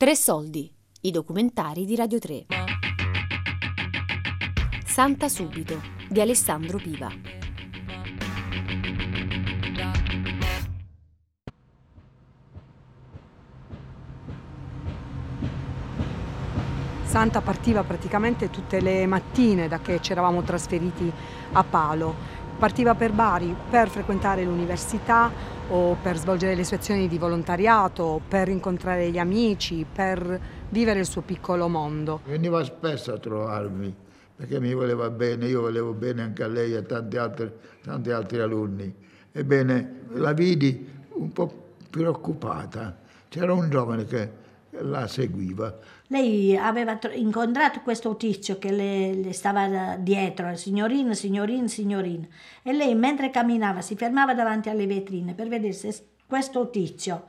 Tre soldi, i documentari di Radio 3. Santa Subito di Alessandro Piva. Santa partiva praticamente tutte le mattine da che ci eravamo trasferiti a Palo. Partiva per Bari per frequentare l'università o per svolgere le sue azioni di volontariato, per incontrare gli amici, per vivere il suo piccolo mondo. Veniva spesso a trovarmi perché mi voleva bene, io volevo bene anche a lei e a tanti altri, tanti altri alunni. Ebbene, la vidi un po' preoccupata. C'era un giovane che la seguiva. Lei aveva incontrato questo tizio che le, le stava dietro, signorina, signorina, signorina, e lei mentre camminava si fermava davanti alle vetrine per vedere se questo tizio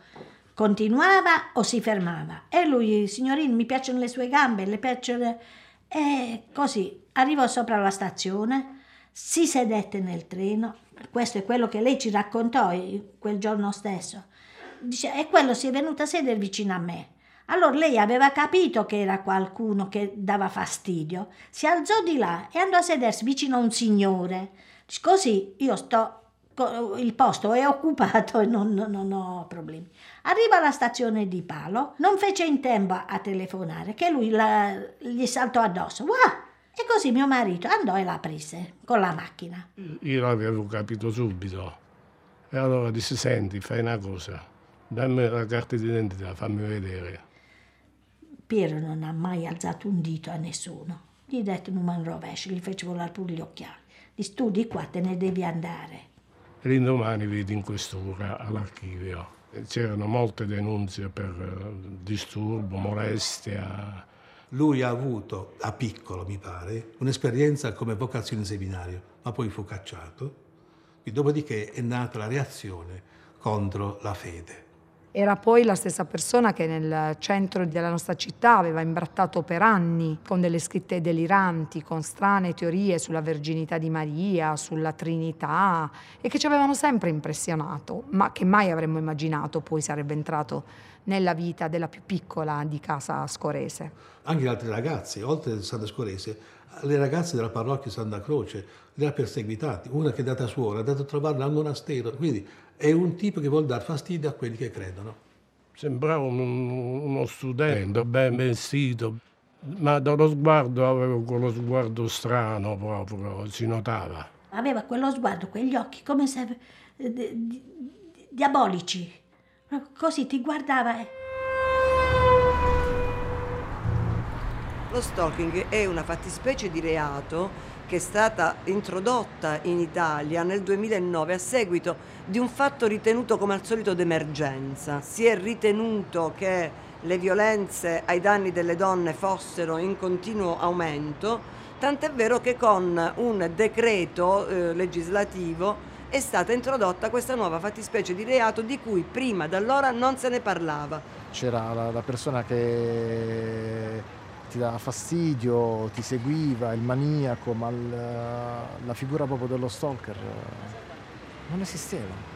continuava o si fermava. E lui, signorina, mi piacciono le sue gambe, le piacciono... E così arrivò sopra la stazione, si sedette nel treno, questo è quello che lei ci raccontò quel giorno stesso. Dice, e quello si è venuto a sedere vicino a me. Allora lei aveva capito che era qualcuno che dava fastidio, si alzò di là e andò a sedersi vicino a un signore. Così io sto, il posto è occupato e non, non, non ho problemi. Arriva alla stazione di Palo, non fece in tempo a telefonare che lui la, gli saltò addosso. Wow! E così mio marito andò e la prese con la macchina. Io l'avevo capito subito. E allora disse, senti, fai una cosa, dammi la carta d'identità, fammi vedere. Piero non ha mai alzato un dito a nessuno. Gli detto un man rovescio, gli fece volare pure gli occhiali. Gli studi qua, te ne devi andare. L'indomani vedi in quest'ora all'archivio. C'erano molte denunce per eh, disturbo, molestia. Lui ha avuto, a piccolo mi pare, un'esperienza come vocazione seminario, ma poi fu cacciato. E dopodiché è nata la reazione contro la fede. Era poi la stessa persona che nel centro della nostra città aveva imbrattato per anni con delle scritte deliranti, con strane teorie sulla verginità di Maria, sulla Trinità e che ci avevano sempre impressionato, ma che mai avremmo immaginato poi sarebbe entrato nella vita della più piccola di casa Scorese. Anche altre ragazze, oltre a Santa Scorese, le ragazze della parrocchia Santa Croce le ha perseguitate. Una che è andata a suora, è andata a trovarla al monastero. Quindi è un tipo che vuole dar fastidio a quelli che credono. Sembrava un, uno studente ben vestito, ma dallo sguardo avevo quello sguardo strano proprio, si notava. Aveva quello sguardo, quegli occhi come se eh, di, di, diabolici. Così ti guardava. E... Lo stalking è una fattispecie di reato che è stata introdotta in Italia nel 2009 a seguito di un fatto ritenuto come al solito d'emergenza. Si è ritenuto che le violenze ai danni delle donne fossero in continuo aumento, tant'è vero che con un decreto eh, legislativo è stata introdotta questa nuova fattispecie di reato di cui prima da allora non se ne parlava. C'era la, la persona che ti dava fastidio, ti seguiva, il maniaco, ma il, la figura proprio dello stalker non esisteva.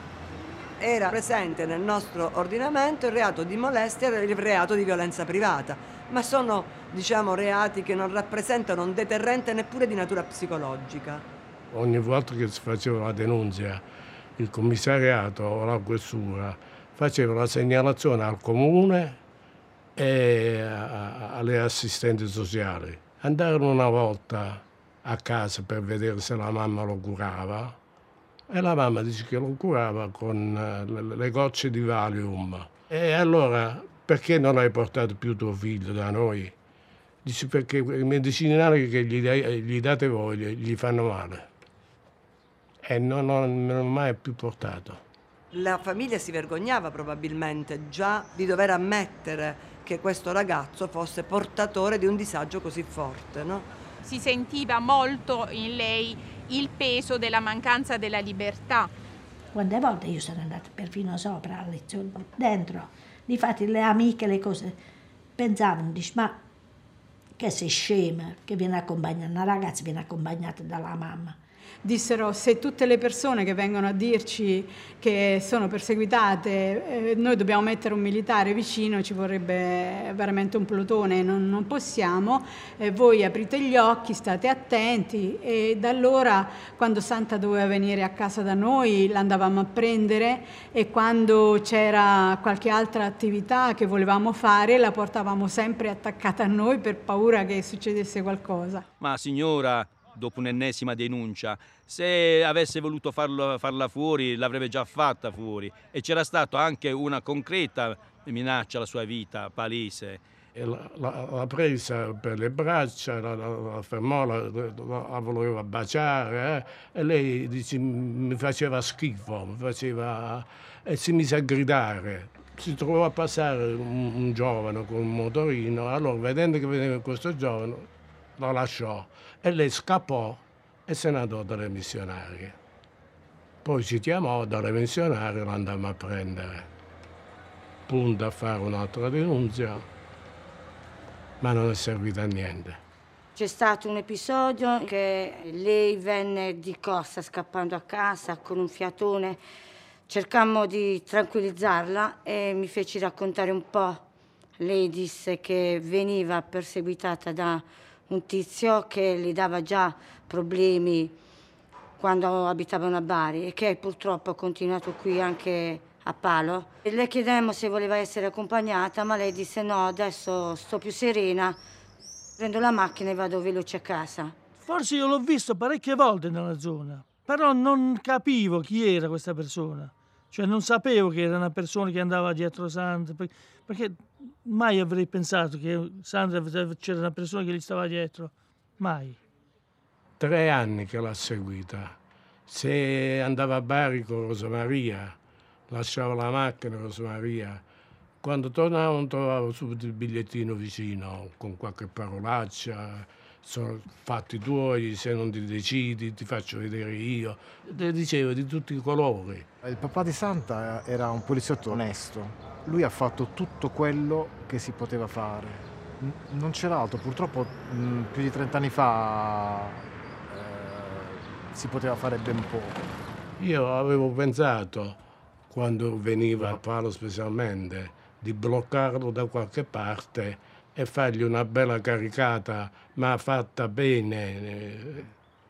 Era presente nel nostro ordinamento il reato di molestia e il reato di violenza privata, ma sono diciamo, reati che non rappresentano un deterrente neppure di natura psicologica ogni volta che si faceva la denuncia, il commissariato o la questura faceva la segnalazione al comune e alle assistenti sociali. Andarono una volta a casa per vedere se la mamma lo curava e la mamma dice che lo curava con eh, le gocce di Valium. E allora perché non hai portato più tuo figlio da noi? Dice perché i medicinali che gli, gli date voi gli fanno male e non ho, non ho mai più portato. La famiglia si vergognava probabilmente già di dover ammettere che questo ragazzo fosse portatore di un disagio così forte, no? Si sentiva molto in lei il peso della mancanza della libertà. Quante volte io sono andata perfino sopra a lezione, dentro, difatti le amiche, le cose, pensavano, dici, ma che sei scema, che viene accompagnata, una ragazza viene accompagnata dalla mamma dissero se tutte le persone che vengono a dirci che sono perseguitate, eh, noi dobbiamo mettere un militare vicino, ci vorrebbe veramente un plotone, non, non possiamo, eh, voi aprite gli occhi, state attenti e da allora quando Santa doveva venire a casa da noi l'andavamo a prendere e quando c'era qualche altra attività che volevamo fare la portavamo sempre attaccata a noi per paura che succedesse qualcosa. Ma signora, dopo un'ennesima denuncia. Se avesse voluto farlo, farla fuori, l'avrebbe già fatta fuori. E c'era stata anche una concreta minaccia alla sua vita, palese. L'ha presa per le braccia, la, la, la fermò, la, la, voleva baciare eh? e lei dice, mi faceva schifo, mi faceva... e si mise a gridare. Si trovò a passare un, un giovane con un motorino, allora vedendo che veniva questo giovane lo lasciò e lei scappò e se ne andò dalle missionarie. Poi ci chiamò dalle missionarie lo andammo a prendere. Punta a fare un'altra denuncia, ma non è servita a niente. C'è stato un episodio che lei venne di corsa scappando a casa con un fiatone. Cercammo di tranquillizzarla e mi feci raccontare un po'. Lei disse che veniva perseguitata da un tizio che gli dava già problemi quando abitavano a Bari e che purtroppo ha continuato qui anche a Palo. E le chiedemmo se voleva essere accompagnata, ma lei disse no, adesso sto più serena, prendo la macchina e vado veloce a casa. Forse io l'ho visto parecchie volte nella zona, però non capivo chi era questa persona. Cioè non sapevo che era una persona che andava dietro Sandra, perché mai avrei pensato che Sandra c'era una persona che gli stava dietro. Mai. Tre anni che l'ha seguita. Se andava a Bari con Rosa Maria, lasciava la macchina Rosa Maria. Quando tornavo trovavo subito il bigliettino vicino con qualche parolaccia sono fatti tuoi, se non ti decidi ti faccio vedere io. Le dicevo di tutti i colori. Il papà di Santa era un poliziotto onesto. Lui ha fatto tutto quello che si poteva fare. Non c'era altro, purtroppo più di 30 anni fa eh, si poteva fare ben poco. Io avevo pensato, quando veniva a Palo specialmente, di bloccarlo da qualche parte e fargli una bella caricata, ma fatta bene,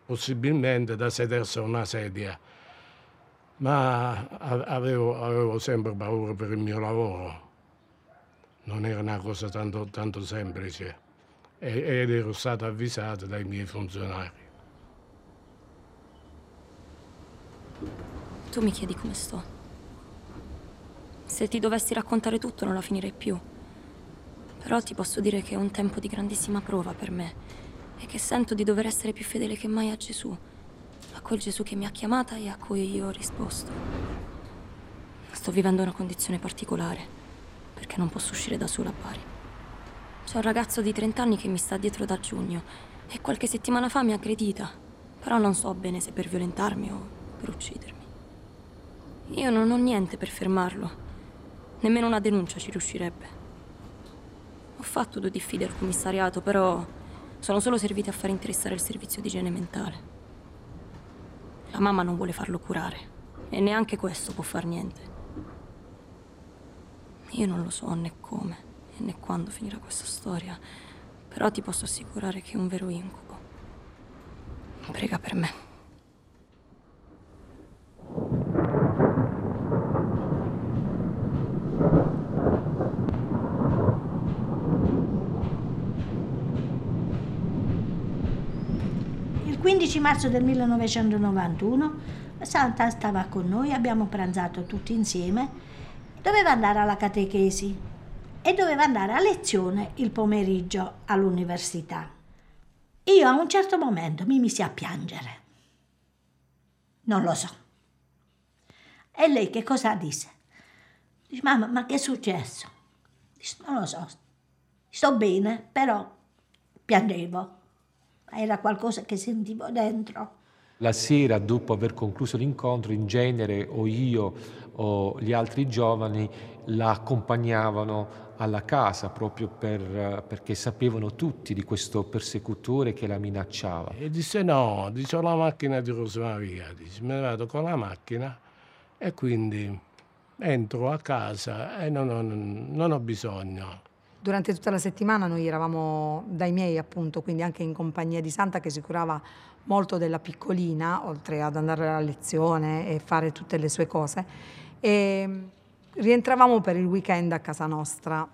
possibilmente da sedersi a una sedia. Ma avevo, avevo, sempre paura per il mio lavoro. Non era una cosa tanto, tanto semplice ed ero stato avvisato dai miei funzionari. Tu mi chiedi come sto. Se ti dovessi raccontare tutto non la finirei più. Però ti posso dire che è un tempo di grandissima prova per me e che sento di dover essere più fedele che mai a Gesù, a quel Gesù che mi ha chiamata e a cui io ho risposto. Sto vivendo una condizione particolare perché non posso uscire da sola a Bari. C'è un ragazzo di 30 anni che mi sta dietro da giugno e qualche settimana fa mi ha aggredita, però non so bene se per violentarmi o per uccidermi. Io non ho niente per fermarlo, nemmeno una denuncia ci riuscirebbe. Fatto due diffide al commissariato, però sono solo serviti a far interessare il servizio di igiene mentale. La mamma non vuole farlo curare e neanche questo può far niente. Io non lo so né come né quando finirà questa storia, però ti posso assicurare che è un vero incubo. Prega per me. Il 15 marzo del 1991 Santa stava con noi, abbiamo pranzato tutti insieme, doveva andare alla catechesi e doveva andare a lezione il pomeriggio all'università. Io a un certo momento mi misi a piangere. Non lo so. E lei che cosa disse? Dice, mamma, ma che è successo? Dice, non lo so, sto bene, però piangevo era qualcosa che sentivo dentro La sera, dopo aver concluso l'incontro, in genere o io o gli altri giovani la accompagnavano alla casa proprio per, perché sapevano tutti di questo persecutore che la minacciava. E disse no, dice ho la macchina di Rosmaria, dice me ne vado con la macchina e quindi entro a casa e non ho, non ho bisogno. Durante tutta la settimana noi eravamo dai miei appunto, quindi anche in compagnia di Santa che si curava molto della piccolina, oltre ad andare a lezione e fare tutte le sue cose. E rientravamo per il weekend a casa nostra,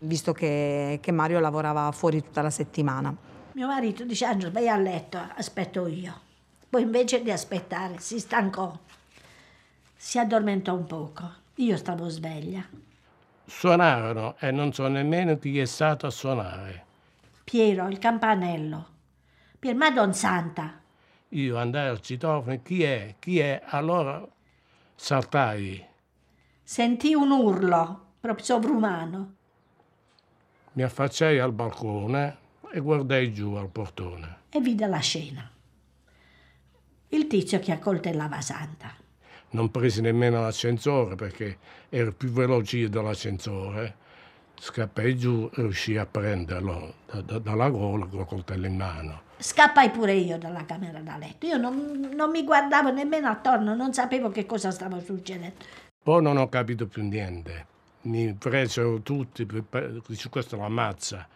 visto che, che Mario lavorava fuori tutta la settimana. Mio marito dice Angelo vai a letto, aspetto io. Poi invece di aspettare si stancò, si addormentò un poco. Io stavo sveglia. Suonarono e non so nemmeno chi è stato a suonare. Piero, il campanello. Pier Madon Santa. Io andai al citofono, chi è? Chi è? Allora saltai. Sentì un urlo, proprio sovrumano. Mi affacciai al balcone e guardai giù al portone. E vide la scena. Il tizio che accoltellava Santa. Non presi nemmeno l'ascensore perché ero più veloce io dell'ascensore. Scappai giù e riuscii a prenderlo da, da, dalla gola con il coltello in mano. Scappai pure io dalla camera da letto. Io non, non mi guardavo nemmeno attorno, non sapevo che cosa stava succedendo. Poi non ho capito più niente. Mi presero tutti, dice questo lo ammazza,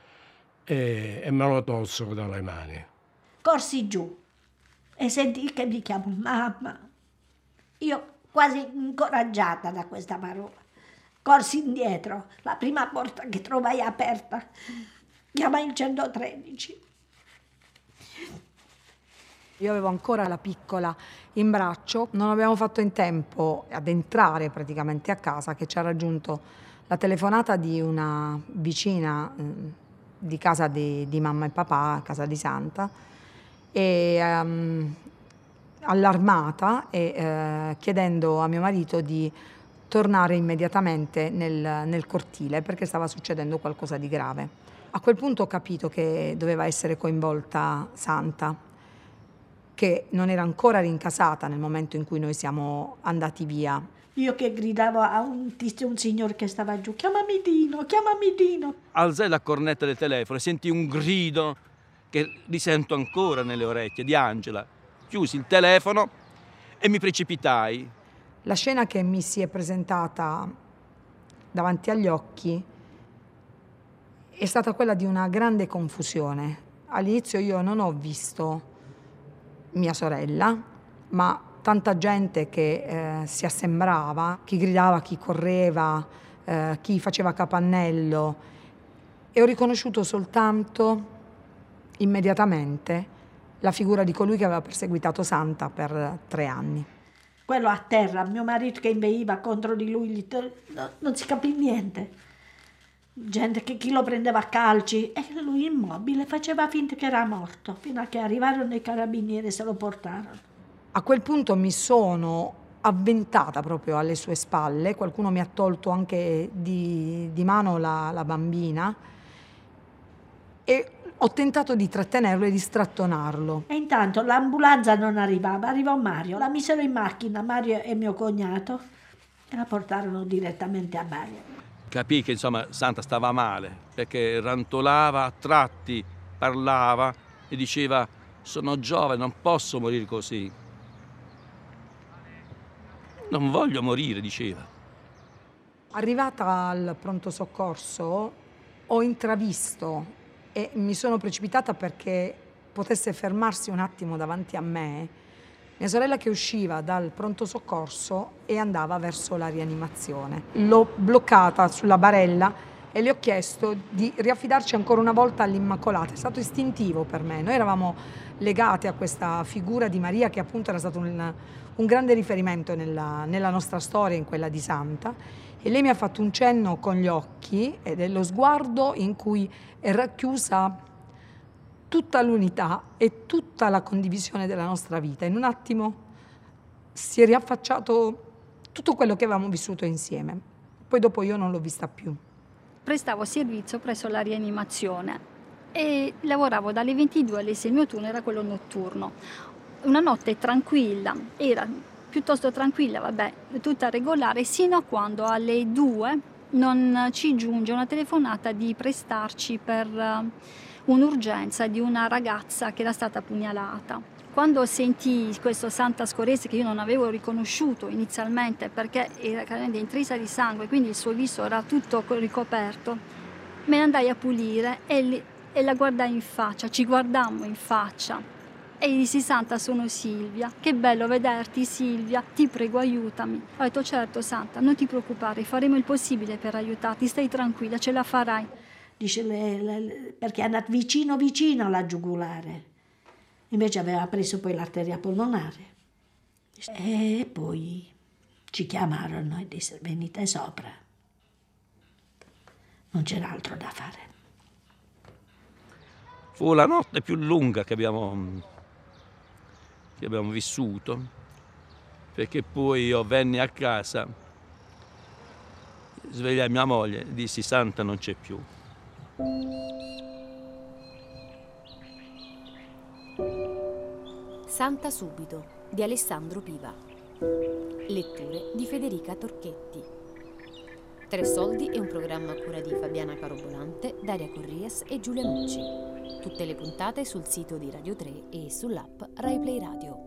e, e me lo tolsero dalle mani. Corsi giù e sentì che mi chiamo mamma. Io quasi incoraggiata da questa parola. Corsi indietro, la prima porta che trovai aperta. Chiamai il 113. Io avevo ancora la piccola in braccio, non abbiamo fatto in tempo ad entrare praticamente a casa che ci ha raggiunto la telefonata di una vicina eh, di casa di, di, mamma e papà, casa di Santa, e, um, allarmata e eh, chiedendo a mio marito di tornare immediatamente nel, nel cortile perché stava succedendo qualcosa di grave. A quel punto ho capito che doveva essere coinvolta Santa, che non era ancora rincasata nel momento in cui noi siamo andati via. Io che gridavo a un tizio, un signore che stava giù, chiamami Dino, chiamami Dino. Alzai la cornetta del telefono e sentì un grido che risento ancora nelle orecchie di Angela. Chiusi il telefono e mi precipitai. La scena che mi si è presentata davanti agli occhi è stata quella di una grande confusione. All'inizio io non ho visto mia sorella, ma tanta gente che eh, si assembrava, chi gridava, chi correva, eh, chi faceva capannello e ho riconosciuto soltanto immediatamente la figura di colui che aveva perseguitato Santa per tre anni. Quello a terra, mio marito che inveiva contro di lui, non si capì niente. Gente che chi lo prendeva a calci e lui immobile faceva finta che era morto, fino a che arrivarono i carabinieri e se lo portarono. A quel punto mi sono avventata proprio alle sue spalle, qualcuno mi ha tolto anche di, di mano la, la bambina e ho tentato di trattenerlo e di strattonarlo. E intanto l'ambulanza non arrivava, arrivò Mario, la misero in macchina, Mario e mio cognato, e la portarono direttamente a Bari. Capì che insomma Santa stava male, perché rantolava a tratti, parlava e diceva sono giovane, non posso morire così. Non voglio morire, diceva. Arrivata al pronto soccorso ho intravisto e mi sono precipitata perché potesse fermarsi un attimo davanti a me mia sorella che usciva dal pronto soccorso e andava verso la rianimazione. L'ho bloccata sulla barella e le ho chiesto di riaffidarci ancora una volta all'Immacolata. È stato istintivo per me. Noi eravamo legati a questa figura di Maria che appunto era stato un, un grande riferimento nella, nella nostra storia, in quella di Santa. E lei mi ha fatto un cenno con gli occhi ed è lo sguardo in cui è racchiusa tutta l'unità e tutta la condivisione della nostra vita. In un attimo si è riaffacciato tutto quello che avevamo vissuto insieme. Poi dopo io non l'ho vista più. Prestavo servizio presso la rianimazione e lavoravo dalle 22 alle 6, il mio turno era quello notturno. una notte tranquilla, era piuttosto tranquilla, vabbè, tutta regolare, sino a quando alle due non ci giunge una telefonata di prestarci per uh, un'urgenza di una ragazza che era stata pugnalata. Quando sentii questo Santa Scorese che io non avevo riconosciuto inizialmente perché era intrisa di sangue, quindi il suo viso era tutto ricoperto, me ne andai a pulire e, e la guardai in faccia, ci guardammo in faccia. E gli dissi Santa sono Silvia, che bello vederti Silvia, ti prego aiutami. Ho detto certo Santa, non ti preoccupare, faremo il possibile per aiutarti, stai tranquilla, ce la farai. Dice le, le, perché è andato vicino vicino alla giugulare, invece aveva preso poi l'arteria polmonare. E poi ci chiamarono e disse venite sopra, non c'era altro da fare. Fu la notte più lunga che abbiamo che abbiamo vissuto, perché poi io venni a casa, svegliai mia moglie, dissi Santa non c'è più. Santa subito di Alessandro Piva. Letture di Federica Torchetti. Tre soldi è un programma a cura di Fabiana Carobolante, Daria Corrias e Giulia Nucci. Tutte le puntate sul sito di Radio 3 e sull'app RaiPlay Radio.